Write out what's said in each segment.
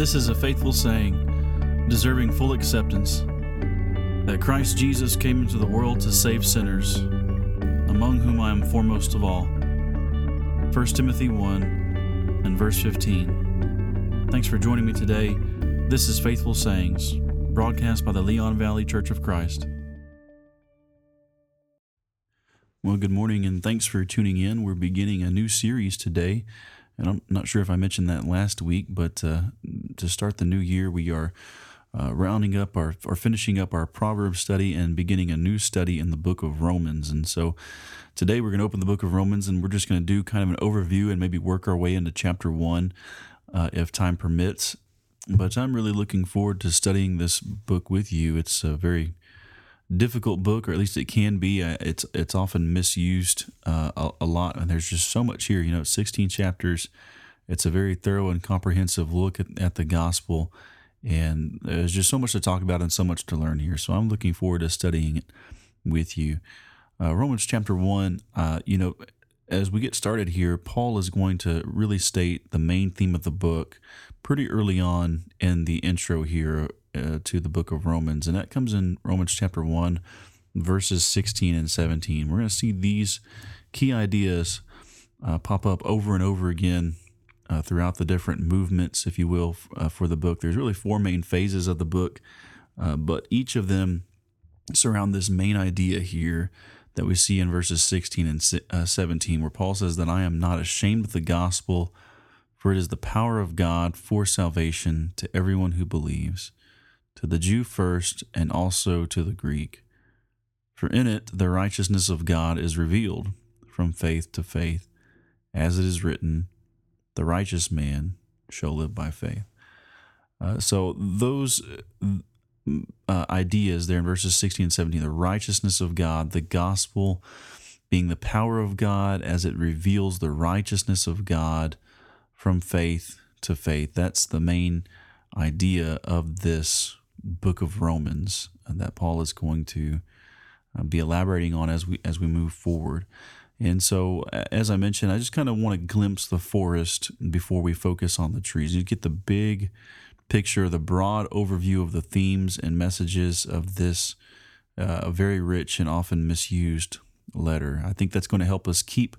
This is a faithful saying, deserving full acceptance, that Christ Jesus came into the world to save sinners, among whom I am foremost of all. 1 Timothy 1 and verse 15. Thanks for joining me today. This is Faithful Sayings, broadcast by the Leon Valley Church of Christ. Well, good morning and thanks for tuning in. We're beginning a new series today and I'm not sure if I mentioned that last week, but uh, to start the new year, we are uh, rounding up our or finishing up our Proverbs study and beginning a new study in the book of Romans. And so today we're going to open the book of Romans and we're just going to do kind of an overview and maybe work our way into chapter one uh, if time permits. But I'm really looking forward to studying this book with you. It's a very difficult book, or at least it can be. Uh, it's it's often misused uh, a, a, lot, and there's just so much here. You know, 16 chapters. It's a very thorough and comprehensive look at, at the gospel, and there's just so much to talk about and so much to learn here. So I'm looking forward to studying it with you. Uh, Romans chapter one. Uh, you know, as we get started here, Paul is going to really state the main theme of the book pretty early on in the intro here uh, to the book of Romans, and that comes in Romans chapter 1, verses 16 and 17. We're going to see these key ideas uh, pop up over and over again uh, throughout the different movements, if you will, uh, for the book. There's really four main phases of the book, uh, but each of them surround this main idea here that we see in verses 16 and uh, 17, where Paul says that I am not ashamed of the gospel, for it is the power of God for salvation to everyone who believes to the Jew first, and also to the Greek. For in it the righteousness of God is revealed from faith to faith, as it is written, The righteous man shall live by faith. Uh, so those uh, ideas there in verses 16 and 17, the righteousness of God, the gospel being the power of God as it reveals the righteousness of God from faith to faith. That's the main idea of this book of Romans uh, that Paul is going to uh, be elaborating on as we as we move forward. And so, as I mentioned, I just kind of want to glimpse the forest before we focus on the trees. You get the big picture, the broad overview of the themes and messages of this uh, very rich and often misused letter. I think that's going to help us keep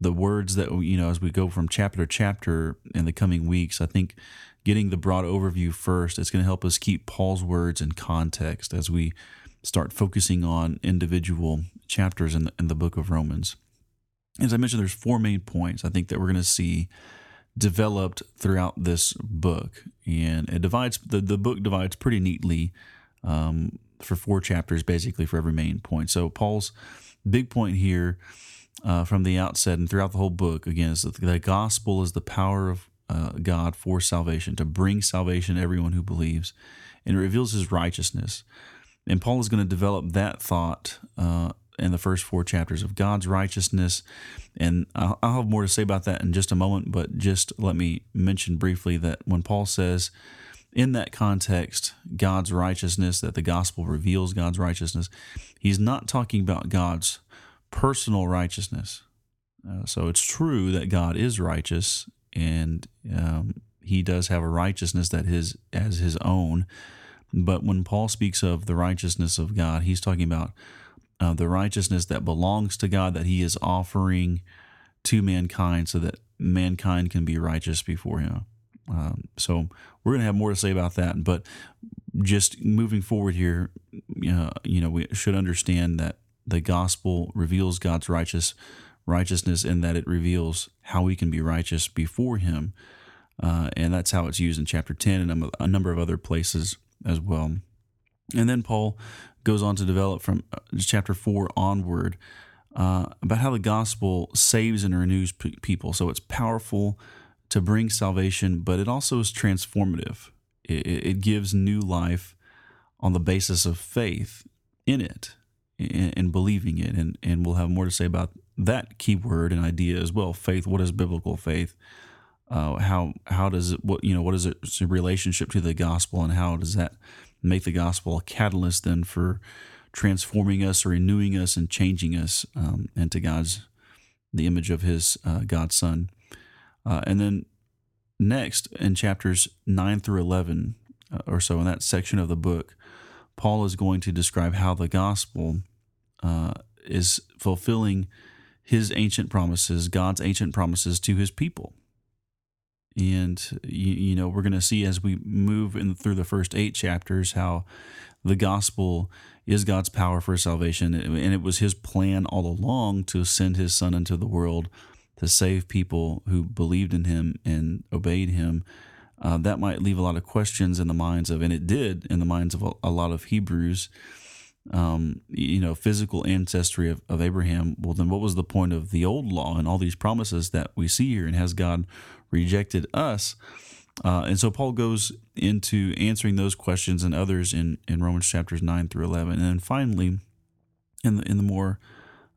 the words that you know as we go from chapter to chapter in the coming weeks. I think getting the broad overview first, it's going to help us keep Paul's words in context as we start focusing on individual chapters in the, in the book of Romans. As I mentioned, there's four main points I think that we're going to see developed throughout this book, and it divides the, the book divides pretty neatly um, for four chapters, basically for every main point. So Paul's big point here uh, from the outset and throughout the whole book again is that the gospel is the power of uh, God for salvation, to bring salvation to everyone who believes, and it reveals His righteousness. And Paul is going to develop that thought uh, in the first four chapters of God's righteousness. And I'll, I'll have more to say about that in just a moment, but just let me mention briefly that when Paul says, in that context, God's righteousness, that the gospel reveals God's righteousness, he's not talking about God's personal righteousness. Uh, so it's true that God is righteous and um, he does have a righteousness that his as his own. But when Paul speaks of the righteousness of God, he's talking about uh, the righteousness that belongs to God that he is offering to mankind so that mankind can be righteous before him. Um, so we're going to have more to say about that. But just moving forward here, uh, you know, we should understand that the gospel reveals God's righteous righteousness in that it reveals how we can be righteous before Him. Uh, and that's how it's used in chapter 10 and a number of other places as well. And then Paul goes on to develop from uh, chapter 4 onward uh, about how the gospel saves and renews people. So it's powerful to bring salvation, but it also is transformative. It, it gives new life on the basis of faith in it and believing it. And, and we'll have more to say about that keyword and idea as well. Faith. What is biblical faith? Uh, how how does it what you know what is its relationship to the gospel and how does that make the gospel a catalyst then for transforming us or renewing us and changing us um, into God's the image of His uh, God's Son, uh, and then next, in chapters 9 through 11 uh, or so, in that section of the book, Paul is going to describe how the gospel uh, is fulfilling his ancient promises, God's ancient promises to his people. And, you, you know, we're going to see as we move in through the first eight chapters how the gospel is God's power for salvation. And it was his plan all along to send his son into the world to save people who believed in him and obeyed him. Uh, that might leave a lot of questions in the minds of, and it did in the minds of a, a lot of Hebrews um, you know, physical ancestry of, of Abraham, well, then what was the point of the old law and all these promises that we see here? And has God rejected us? Uh, and so Paul goes into answering those questions and others in, in Romans chapters 9 through 11. And then finally, in the, in the more,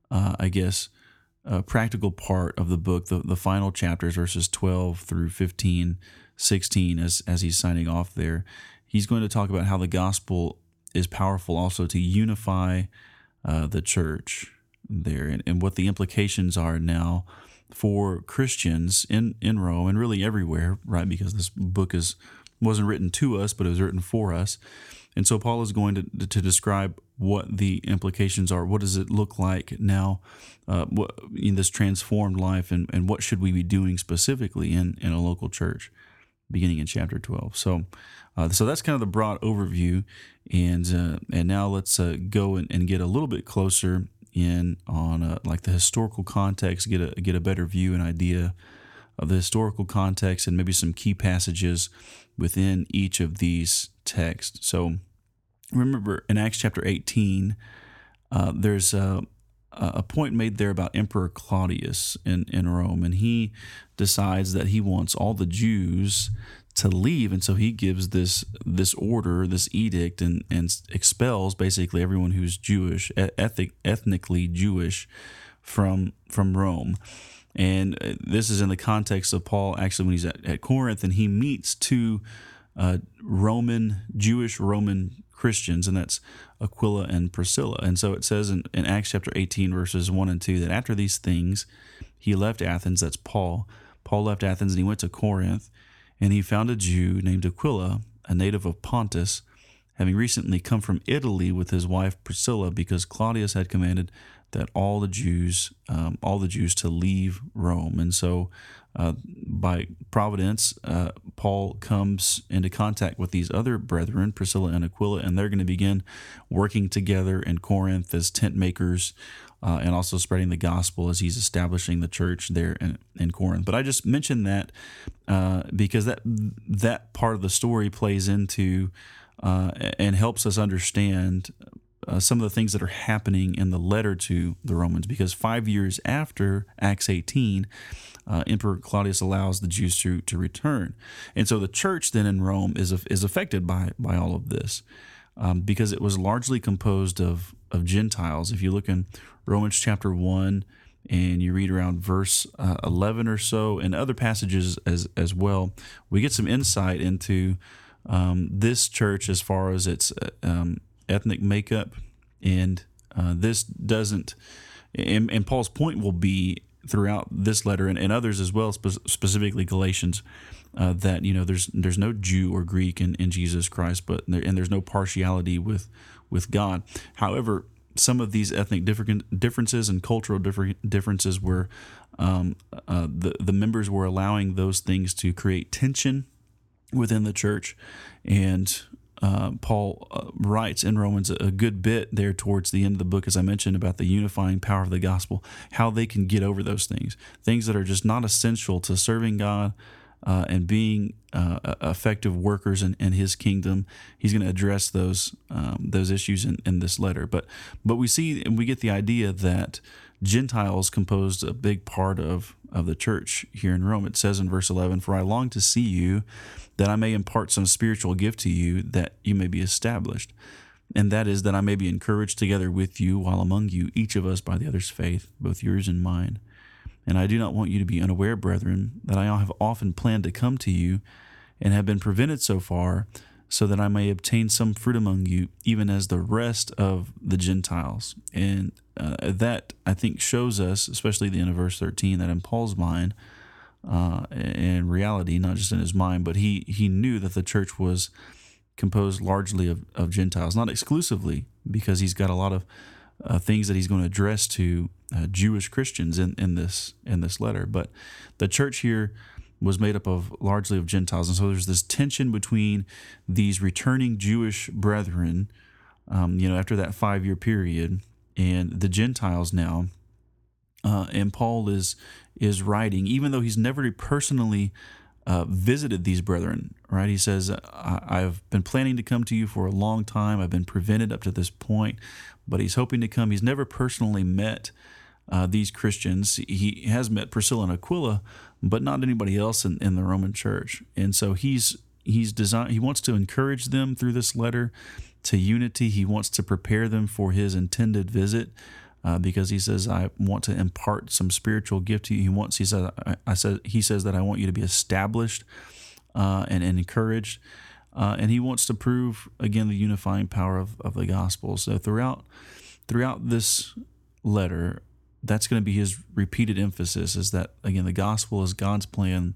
uh, I guess, uh, practical part of the book, the, the final chapters, verses 12 through 15, 16, as, as he's signing off there, he's going to talk about how the gospel is powerful also to unify uh, the church there and, and what the implications are now for Christians in, in Rome and really everywhere, right? Because this book is wasn't written to us, but it was written for us. And so Paul is going to, to describe what the implications are. What does it look like now uh, what, in this transformed life, and, and what should we be doing specifically in, in a local church, beginning in chapter 12. So uh, so that's kind of the broad overview, and uh, and now let's uh, go and, and, get a little bit closer in on uh, like the historical context, get a get a better view and idea of the historical context, and maybe some key passages within each of these texts. So remember in Acts chapter eighteen, uh, there's a a point made there about Emperor Claudius in, in Rome, and he decides that he wants all the Jews to leave and so he gives this this order this edict and and expels basically everyone who's jewish ethnic, ethnically jewish from from rome. And uh, this is in the context of paul actually when he's at, at corinth and he meets two uh, roman jewish roman christians and that's aquila and priscilla. And so it says in, in acts chapter 18 verses 1 and 2 that after these things he left athens that's paul. Paul left athens and he went to corinth and he found a Jew named Aquila, a native of Pontus, having recently come from Italy with his wife Priscilla, because Claudius had commanded that all the Jews, um, all the Jews, to leave Rome. And so, uh, by providence, uh, Paul comes into contact with these other brethren, Priscilla and Aquila, and they're going to begin working together in Corinth as tent makers uh, and also spreading the gospel as he's establishing the church there in, in Corinth. But I just mentioned that uh, because that that part of the story plays into uh, and helps us understand uh, some of the things that are happening in the letter to the Romans. Because five years after Acts 18, uh, Emperor Claudius allows the Jews to, to return. And so the church then in Rome is, is affected by, by all of this um, because it was largely composed of, of Gentiles. If you look in Romans chapter 1 and you read around verse uh, 11 or so and other passages as, as well, we get some insight into um, this church as far as its uh, um, ethnic makeup. And uh, this doesn't, and, and, Paul's point will be throughout this letter and, and others as well, spe- specifically Galatians, uh, that you know there's there's no Jew or Greek in, in Jesus Christ, but there, and there's no partiality with with God. However, some of these ethnic differences and cultural differences were um, uh, the the members were allowing those things to create tension within the church, and uh, Paul uh, writes in Romans a good bit there towards the end of the book, as I mentioned about the unifying power of the gospel, how they can get over those things, things that are just not essential to serving God, uh, and being uh, effective workers in, in, His kingdom. He's going to address those um, those issues in, in this letter. But but we see and we get the idea that Gentiles composed a big part of of the church here in Rome. It says in verse eleven, "For I long to see you, that I may impart some spiritual gift to you, that you may be established." And that is that I may be encouraged together with you while among you, each of us by the other's faith, both yours and mine. And I do not want you to be unaware, brethren, that I have often planned to come to you and have been prevented so far, so that I may obtain some fruit among you, even as the rest of the Gentiles. And uh, that, I think, shows us, especially the end of verse 13, that in Paul's mind, uh, in reality, not just in his mind, but he he knew that the church was composed largely of, of Gentiles, not exclusively, because he's got a lot of uh, things that he's going to address to uh, Jewish Christians in, in this in this letter. But the church here was made up of largely of Gentiles, and so there's this tension between these returning Jewish brethren, um, you know, after that five year period, and the Gentiles now. Uh, and Paul is is writing, even though he's never personally uh, visited these brethren, right? He says, I've been planning to come to you for a long time. I've been prevented up to this point, but he's hoping to come. He's never personally met uh, these Christians. He has met Priscilla and Aquila, but not anybody else in, in the Roman church. And so he's he's designed he wants to encourage them through this letter to unity. He wants to prepare them for his intended visit uh, because he says, I want to impart some spiritual gift to you. He wants, he says, I, I said, he says that I want you to be established uh, and, and encouraged. Uh, and he wants to prove again the unifying power of, of the gospel. So throughout throughout this letter, that's going to be his repeated emphasis is that again the gospel is God's plan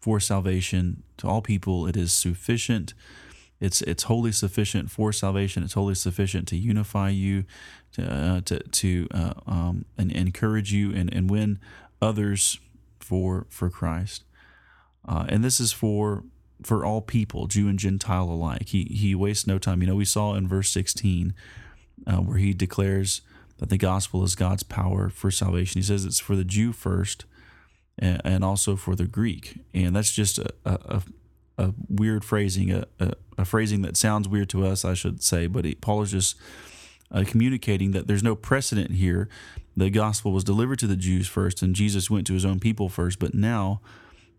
for salvation to all people. It is sufficient it's it's wholly sufficient for salvation. It's wholly sufficient to unify you, to uh, to, to uh, um, and encourage you and, and win others for for Christ. Uh, and this is for for all people, Jew and Gentile alike. He he wastes no time. You know, we saw in verse sixteen uh, where he declares that the gospel is God's power for salvation. He says it's for the Jew first, and, and also for the Greek, and that's just a, a, a weird phrasing, a, a, a, phrasing that sounds weird to us, I should say, but Paul is just uh, communicating that there's no precedent here. The gospel was delivered to the Jews first, and Jesus went to his own people first, but now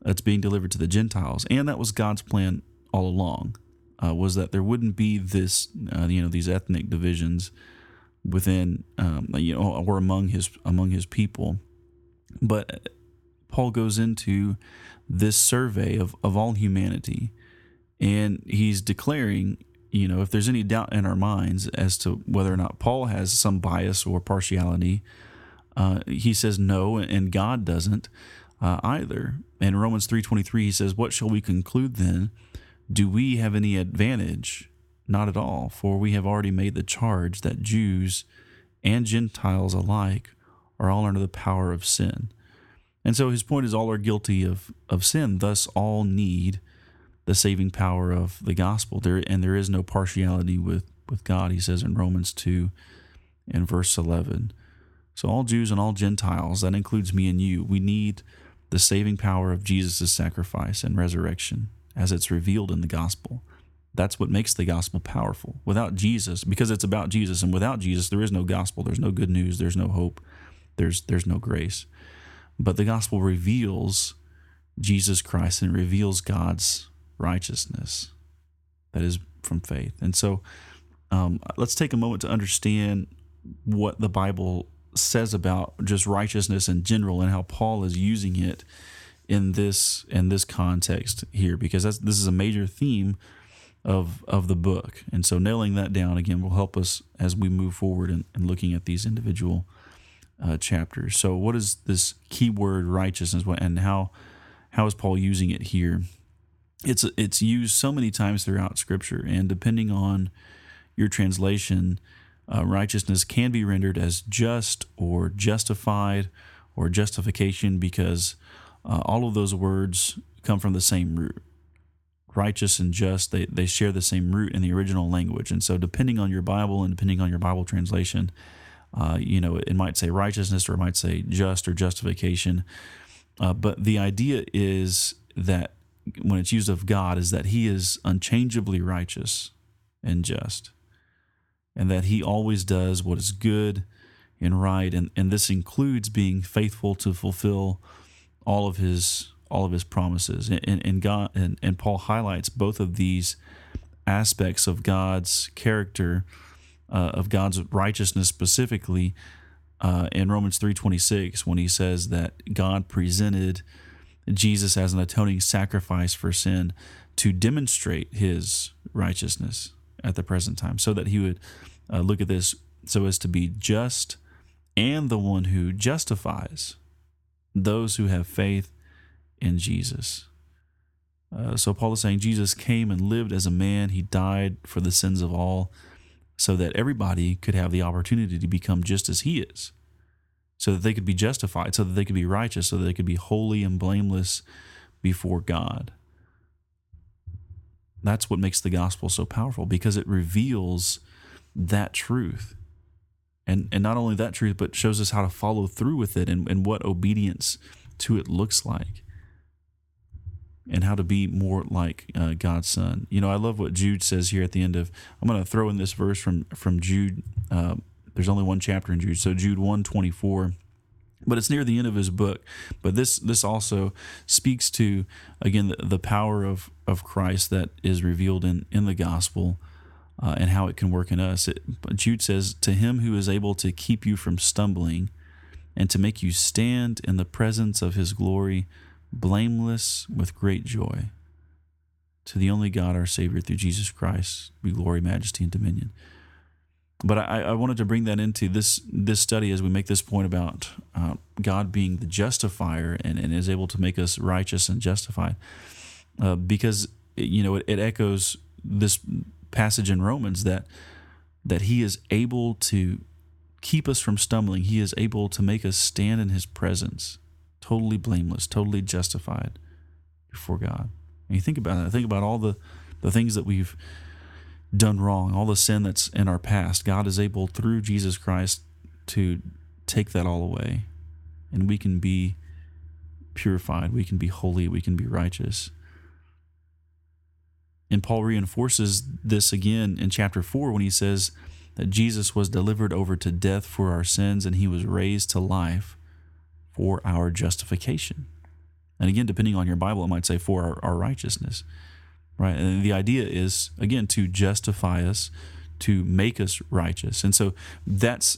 it's being delivered to the Gentiles, and that was God's plan all along. Uh, was that there wouldn't be this, uh, you know, these ethnic divisions within, um, you know, or among his among his people, but Paul goes into this survey of, of all humanity. And he's declaring, you know, if there's any doubt in our minds as to whether or not Paul has some bias or partiality, uh, he says no, and God doesn't uh, either. In Romans 3.23, he says, What shall we conclude then? Do we have any advantage? Not at all, for we have already made the charge that Jews and Gentiles alike are all under the power of sin. And so his point is all are guilty of, of sin, thus all need the saving power of the gospel. There and there is no partiality with, with God, he says in Romans 2 and verse 11. So all Jews and all Gentiles, that includes me and you, we need the saving power of Jesus' sacrifice and resurrection as it's revealed in the gospel. That's what makes the gospel powerful. Without Jesus, because it's about Jesus, and without Jesus, there is no gospel, there's no good news, there's no hope, there's there's no grace. But the gospel reveals Jesus Christ and reveals God's righteousness that is from faith. And so um, let's take a moment to understand what the Bible says about just righteousness in general and how Paul is using it in this in this context here because this is a major theme of of the book and so nailing that down again will help us as we move forward and in, in looking at these individual uh, chapters. So, what is this keyword righteousness, and how how is Paul using it here? It's it's used so many times throughout Scripture, and depending on your translation, uh, righteousness can be rendered as just or justified or justification because uh, all of those words come from the same root. Righteous and just, they, they share the same root in the original language. And so, depending on your Bible and depending on your Bible translation, uh, you know, it might say righteousness or it might say just or justification. Uh, but the idea is that when it's used of God, is that He is unchangeably righteous and just, and that He always does what is good and right, and, and this includes being faithful to fulfill all of His all of His promises. And, and God and, and Paul highlights both of these aspects of God's character uh, of God's righteousness specifically uh, in Romans 3:26 when he says that God presented Jesus as an atoning sacrifice for sin to demonstrate his righteousness at the present time so that he would uh, look at this so as to be just and the one who justifies those who have faith in Jesus. Uh, so Paul is saying Jesus came and lived as a man. He died for the sins of all so that everybody could have the opportunity to become just as he is, so that they could be justified, so that they could be righteous, so that they could be holy and blameless before God. That's what makes the gospel so powerful because it reveals that truth. And, and not only that truth, but shows us how to follow through with it and, and what obedience to it looks like and how to be more like uh, God's son. You know, I love what Jude says here at the end of. I'm going to throw in this verse from from Jude. Uh, there's only one chapter in Jude, so Jude 124 but it's near the end of his book. But this this also speaks to again the, the power of of Christ that is revealed in in the gospel uh, and how it can work in us. It, Jude says, "To him who is able to keep you from stumbling, and to make you stand in the presence of his glory." Blameless with great joy. To the only God, our Savior, through Jesus Christ, be glory, majesty, and dominion. But I, I wanted to bring that into this this study as we make this point about uh, God being the justifier and, and is able to make us righteous and justified, uh, because you know it, it echoes this passage in Romans that that He is able to keep us from stumbling. He is able to make us stand in His presence totally blameless, totally justified before God. And you think about it, think about all the, the things that we've done wrong, all the sin that's in our past. God is able, through Jesus Christ, to take that all away. And we can be purified, we can be holy, we can be righteous. And Paul reinforces this again in chapter 4 when he says that Jesus was delivered over to death for our sins and he was raised to life for our justification. And again, depending on your Bible, it might say for our, our righteousness, right? And the idea is, again, to justify us, to make us righteous. And so that's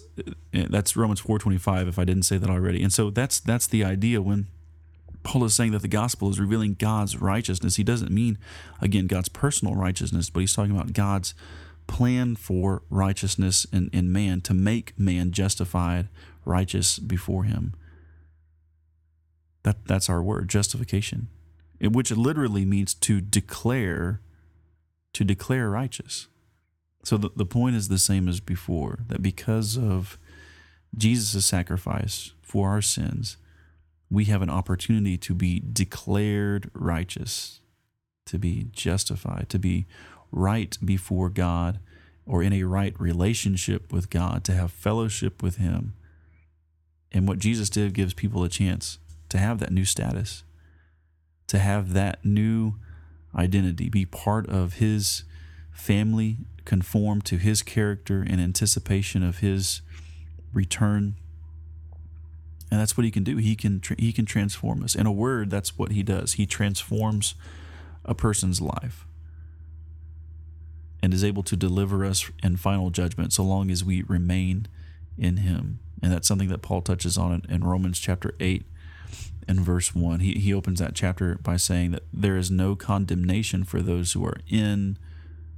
eh, that's Romans 4:25 if I didn't say that already. And so that's that's the idea when Paul is saying that the gospel is revealing God's righteousness. He doesn't mean again God's personal righteousness, but he's talking about God's plan for righteousness in, in man to make man justified, righteous before him. That, that's our word, justification, which literally means to declare, to declare righteous. So the, the point is the same as before that because of Jesus' sacrifice for our sins, we have an opportunity to be declared righteous, to be justified, to be right before God or in a right relationship with God, to have fellowship with Him. And what Jesus did gives people a chance to have that new status, to have that new identity, be part of his family, conform to his character in anticipation of his return. And that's what he can do. He can he can transform us. In a word, that's what he does. He transforms a person's life and is able to deliver us in final judgment so long as we remain in him. And that's something that Paul touches on in, Romans chapter 8 in verse 1. He, he opens that chapter by saying that there is no condemnation for those who are in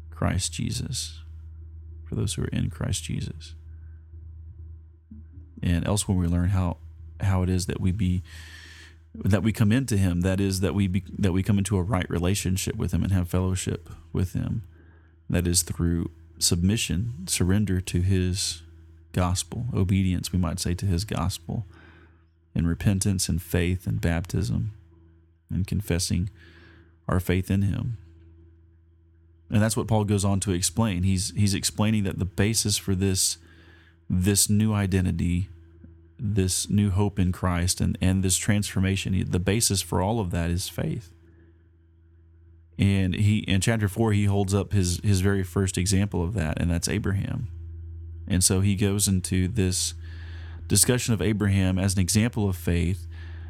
Christ Jesus. For those who are in Christ Jesus. And elsewhere we learn how how it is that we be that we come into him that is that we be, that we come into a right relationship with him and have fellowship with him that is through submission surrender to his gospel obedience we might say to his gospel in repentance and faith and baptism and confessing our faith in him. And that's what Paul goes on to explain. He's he's explaining that the basis for this this new identity, this new hope in Christ and and this transformation, the basis for all of that is faith. And he in chapter 4 he holds up his his very first example of that and that's Abraham. And so he goes into this discussion of Abraham as an example of faith,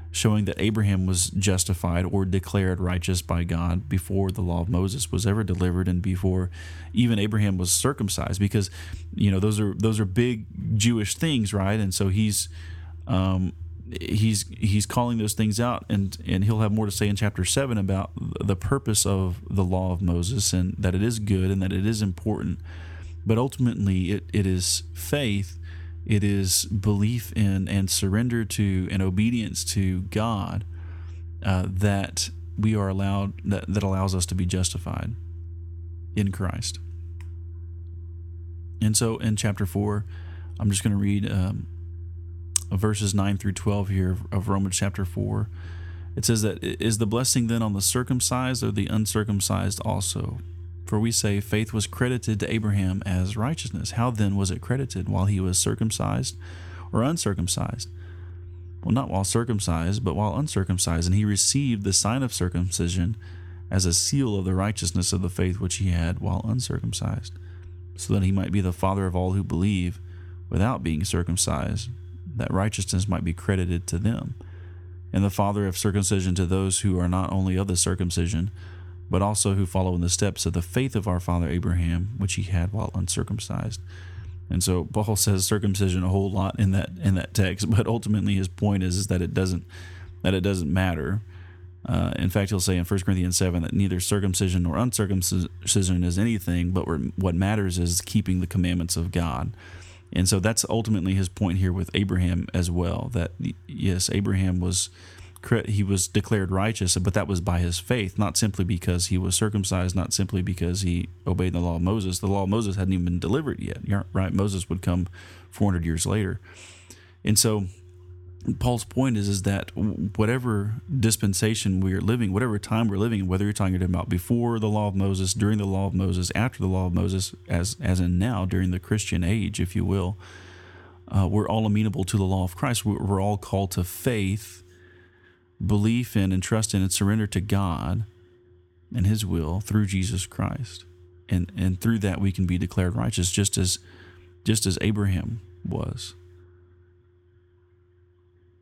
showing that Abraham was justified or declared righteous by God before the law of Moses was ever delivered and before even Abraham was circumcised. Because you know those are those are big Jewish things right? And so he's um, he's he's calling those things out. And and he'll have more to say in chapter 7 about the purpose of the law of Moses and that it is good and that it is important. But ultimately it, it is faith it is belief in and surrender to and obedience to God uh, that we are allowed that, that allows us to be justified in Christ. And so in chapter 4, I'm just going to read um, verses 9 through 12 here of Romans chapter 4. It says that, Is the blessing then on the circumcised or the uncircumcised also? For we say faith was credited to Abraham as righteousness. How then was it credited while he was circumcised or uncircumcised? Well, not while circumcised, but while uncircumcised. And he received the sign of circumcision as a seal of the righteousness of the faith which he had while uncircumcised, so that he might be the father of all who believe without being circumcised, that righteousness might be credited to them, and the father of circumcision to those who are not only of the circumcision, but also who follow in the steps of the faith of our father Abraham, which he had while uncircumcised. And so Paul says circumcision a whole lot in that in that text, but ultimately his point is, is that it doesn't that it doesn't matter. Uh, in fact, he'll say in 1 Corinthians 7 that neither circumcision nor uncircumcision is anything, but what matters is keeping the commandments of God. And so that's ultimately his point here with Abraham as well. That yes, Abraham was he was declared righteous, but that was by his faith, not simply because he was circumcised, not simply because he obeyed the law of Moses. The law of Moses hadn't even been delivered yet, right? Moses would come 400 years later, and so Paul's point is is that whatever dispensation we are living, whatever time we're living, whether you're talking about before the law of Moses, during the law of Moses, after the law of Moses, as as in now during the Christian age, if you will, uh, we're all amenable to the law of Christ. We're all called to faith, belief in, and trust in, and surrender to God and His will through Jesus Christ, and and through that we can be declared righteous, just as just as Abraham was.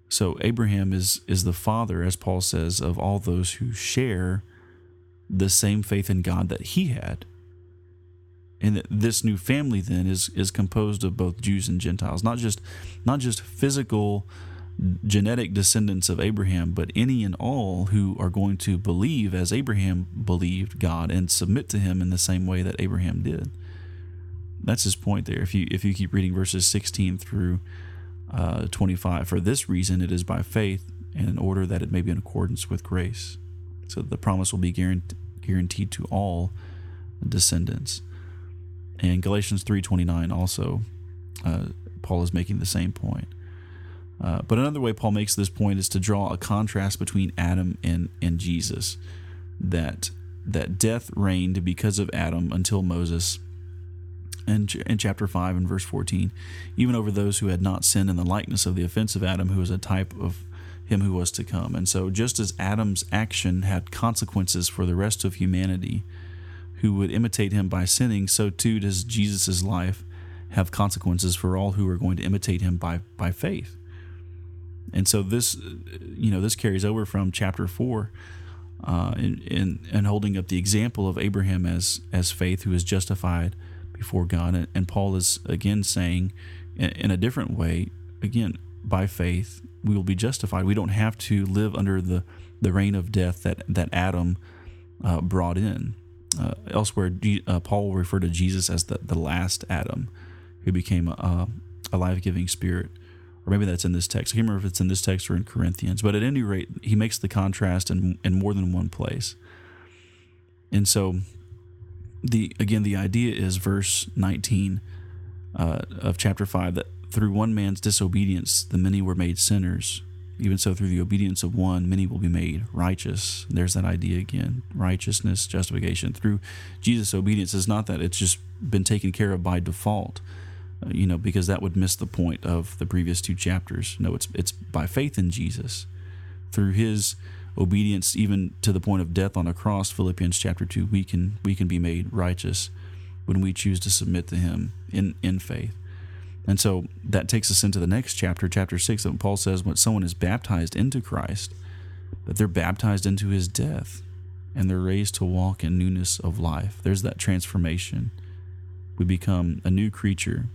So Abraham is is the father, as Paul says, of all those who share the same faith in God that he had. And this new family then is is composed of both Jews and Gentiles, not just not just physical genetic descendants of Abraham, but any and all who are going to believe as Abraham believed God and submit to him in the same way that Abraham did. That's his point there. If you if you keep reading verses 16 through uh, 25. For this reason, it is by faith and in order that it may be in accordance with grace. So the promise will be guaranteed to all descendants. And Galatians 3.29 also, uh, Paul is making the same point. Uh, but another way Paul makes this point is to draw a contrast between Adam and, and Jesus. That that death reigned because of Adam until Moses, in, in chapter 5 and verse 14, even over those who had not sinned in the likeness of the offense of Adam, who was a type of him who was to come. And so, just as Adam's action had consequences for the rest of humanity who would imitate him by sinning, so too does Jesus' life have consequences for all who are going to imitate him by, by faith. And so this, you know, this carries over from chapter four, uh, in, in, in holding up the example of Abraham as as faith, who is justified before God. And Paul is again saying, in a different way, again, by faith, we will be justified. We don't have to live under the, the reign of death that, that Adam uh, brought in. Uh, elsewhere, uh, Paul will refer to Jesus as the, the last Adam who became a, a life giving spirit. Or maybe that's in this text. I can't remember if it's in this text or in Corinthians. But at any rate, he makes the contrast in, in more than one place. And so the again the idea is verse 19 uh, of chapter 5 that through one man's disobedience the many were made sinners even so through the obedience of one many will be made righteous there's that idea again righteousness justification through jesus obedience is not that it's just been taken care of by default Uh, you know because that would miss the point of the previous two chapters. No it's it's by faith in jesus. Through his obedience even to the point of death on a cross philippians chapter 2 we can we can be made righteous when we choose to submit to him in in faith. And so that takes us into the next chapter chapter 6 that paul says when someone is baptized into christ that they're baptized into his death and they're raised to walk in newness of life. There's that transformation. We become a new creature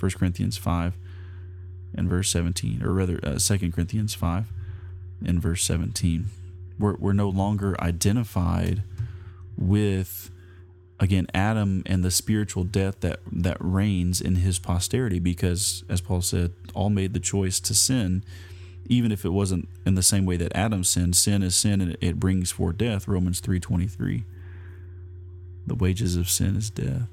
1 corinthians 5 and verse 17 or rather uh, 2 corinthians 5 and verse 17. We're, we're no longer identified with, again, Adam and the spiritual death that, that reigns in his posterity because, as Paul said, all made the choice to sin even if it wasn't in the same way that Adam sinned, sin is sin and it brings forth death. Romans 3:23. The wages of sin is death.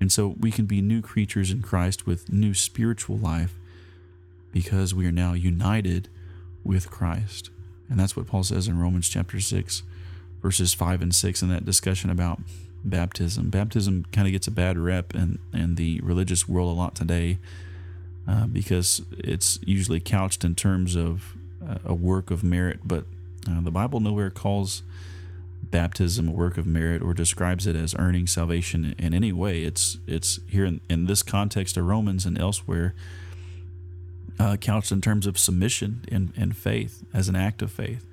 And so we can be new creatures in Christ with new spiritual life because we are now united with Christ. And that's what Paul says in Romans chapter 6, verses 5 and 6 in that discussion about baptism. Baptism kind of gets a bad rep in, in the religious world a lot today uh, because it's usually couched in terms of uh, a work of merit, but uh, the Bible nowhere calls baptism a work of merit or describes it as earning salvation in any way. It's it's here in, in this context of Romans and elsewhere uh, couched in terms of submission and, and faith as an act of faith.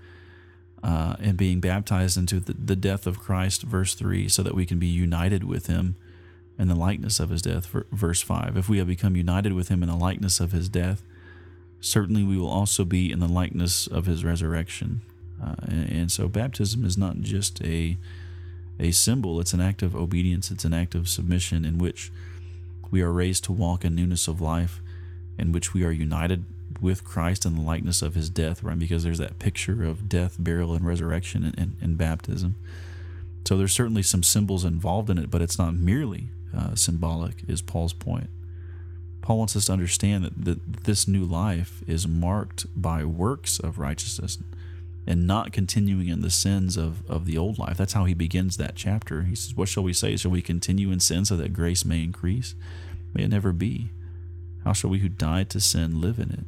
Uh, and being baptized into the, the death of Christ, verse 3, so that we can be united with him in the likeness of his death, verse 5. If we have become united with him in the likeness of his death, certainly we will also be in the likeness of his resurrection. Uh, and, and, so baptism is not just a, a symbol, it's an act of obedience, it's an act of submission in which we are raised to walk in newness of life, in which we are united with Christ in the likeness of his death, right? Because there's that picture of death, burial, and resurrection in, in, in baptism. So there's certainly some symbols involved in it, but it's not merely uh, symbolic, is Paul's point. Paul wants us to understand that, that this new life is marked by works of righteousness and not continuing in the sins of, of the old life. That's how he begins that chapter. He says, What shall we say? Shall we continue in sin so that grace may increase? May it never be. How shall we who died to sin live in it?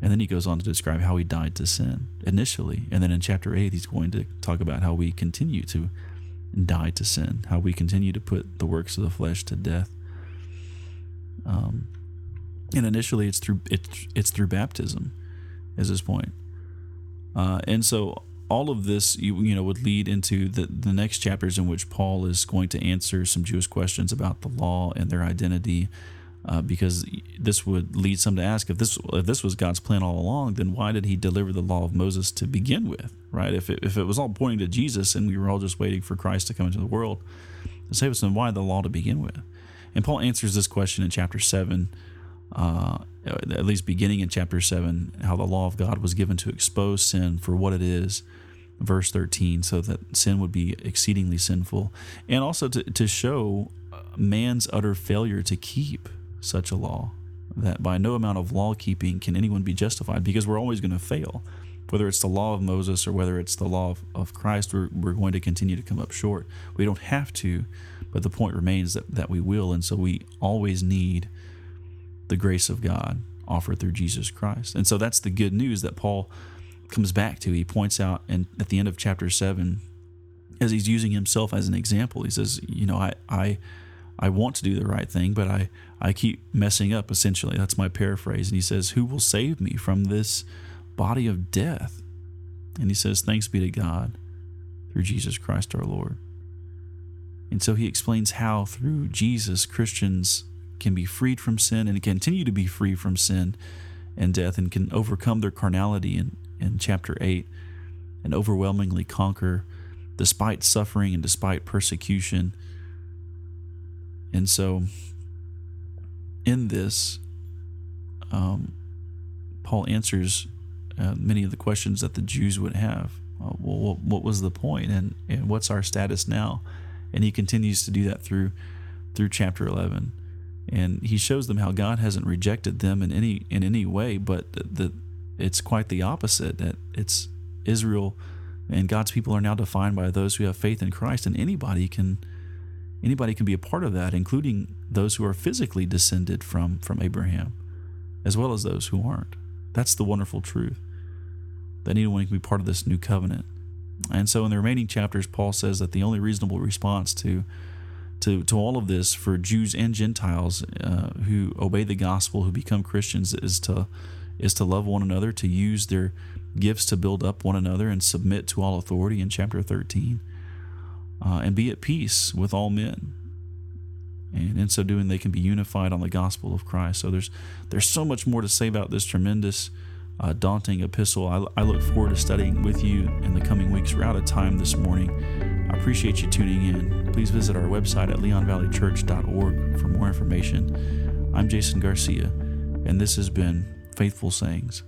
And then he goes on to describe how he died to sin initially. And then in chapter 8, he's going to talk about how we continue to die to sin, how we continue to put the works of the flesh to death. Um, and initially, it's through it's it's through baptism, is his point. Uh, and so all of this, you, you know, would lead into the the next chapters in which Paul is going to answer some Jewish questions about the law and their identity uh, because this would lead some to ask if this if this was God's plan all along, then why did He deliver the law of Moses to begin with, right? If it, if it was all pointing to Jesus and we were all just waiting for Christ to come into the world to save us, then why the law to begin with? And Paul answers this question in chapter seven, uh, at least beginning in chapter seven, how the law of God was given to expose sin for what it is. Verse 13, so that sin would be exceedingly sinful, and also to, to show man's utter failure to keep such a law, that by no amount of law keeping can anyone be justified because we're always going to fail. Whether it's the law of Moses or whether it's the law of, of Christ, we're, we're going to continue to come up short. We don't have to, but the point remains that, that we will. And so we always need the grace of God offered through Jesus Christ. And so that's the good news that Paul comes back to. He points out and at the end of chapter 7 as he's using himself as an example. He says, you know, I I I want to do the right thing, but I, I keep messing up, essentially. That's my paraphrase. And he says, Who will save me from this body of death? And he says, Thanks be to God through Jesus Christ our Lord. And so he explains how through Jesus, Christians can be freed from sin and continue to be free from sin and death and can overcome their carnality in, in chapter 8 and overwhelmingly conquer despite suffering and despite persecution and so, in this, um, Paul answers uh, many of the questions that the Jews would have. Uh, well, what, was the point, and and what's our status now? And he continues to do that through through chapter eleven, and he shows them how God hasn't rejected them in any in any way, but that it's quite the opposite. That it's Israel and God's people are now defined by those who have faith in Christ, and anybody can Anybody can be a part of that, including those who are physically descended from, from Abraham, as well as those who aren't. That's the wonderful truth. That anyone can be part of this new covenant. And so in the remaining chapters, Paul says that the only reasonable response to to, to all of this for Jews and Gentiles uh, who obey the gospel, who become Christians, is to is to love one another, to use their gifts to build up one another, and submit to all authority in chapter 13 uh, and be at peace with all men. And in so doing, they can be unified on the gospel of Christ. So there's there's so much more to say about this tremendous, uh, daunting epistle. I, I look forward to studying with you in the coming weeks. We're out of time this morning. I appreciate you tuning in. Please visit our website at leonvalleychurch.org for more information. I'm Jason Garcia, and this has been Faithful Sayings.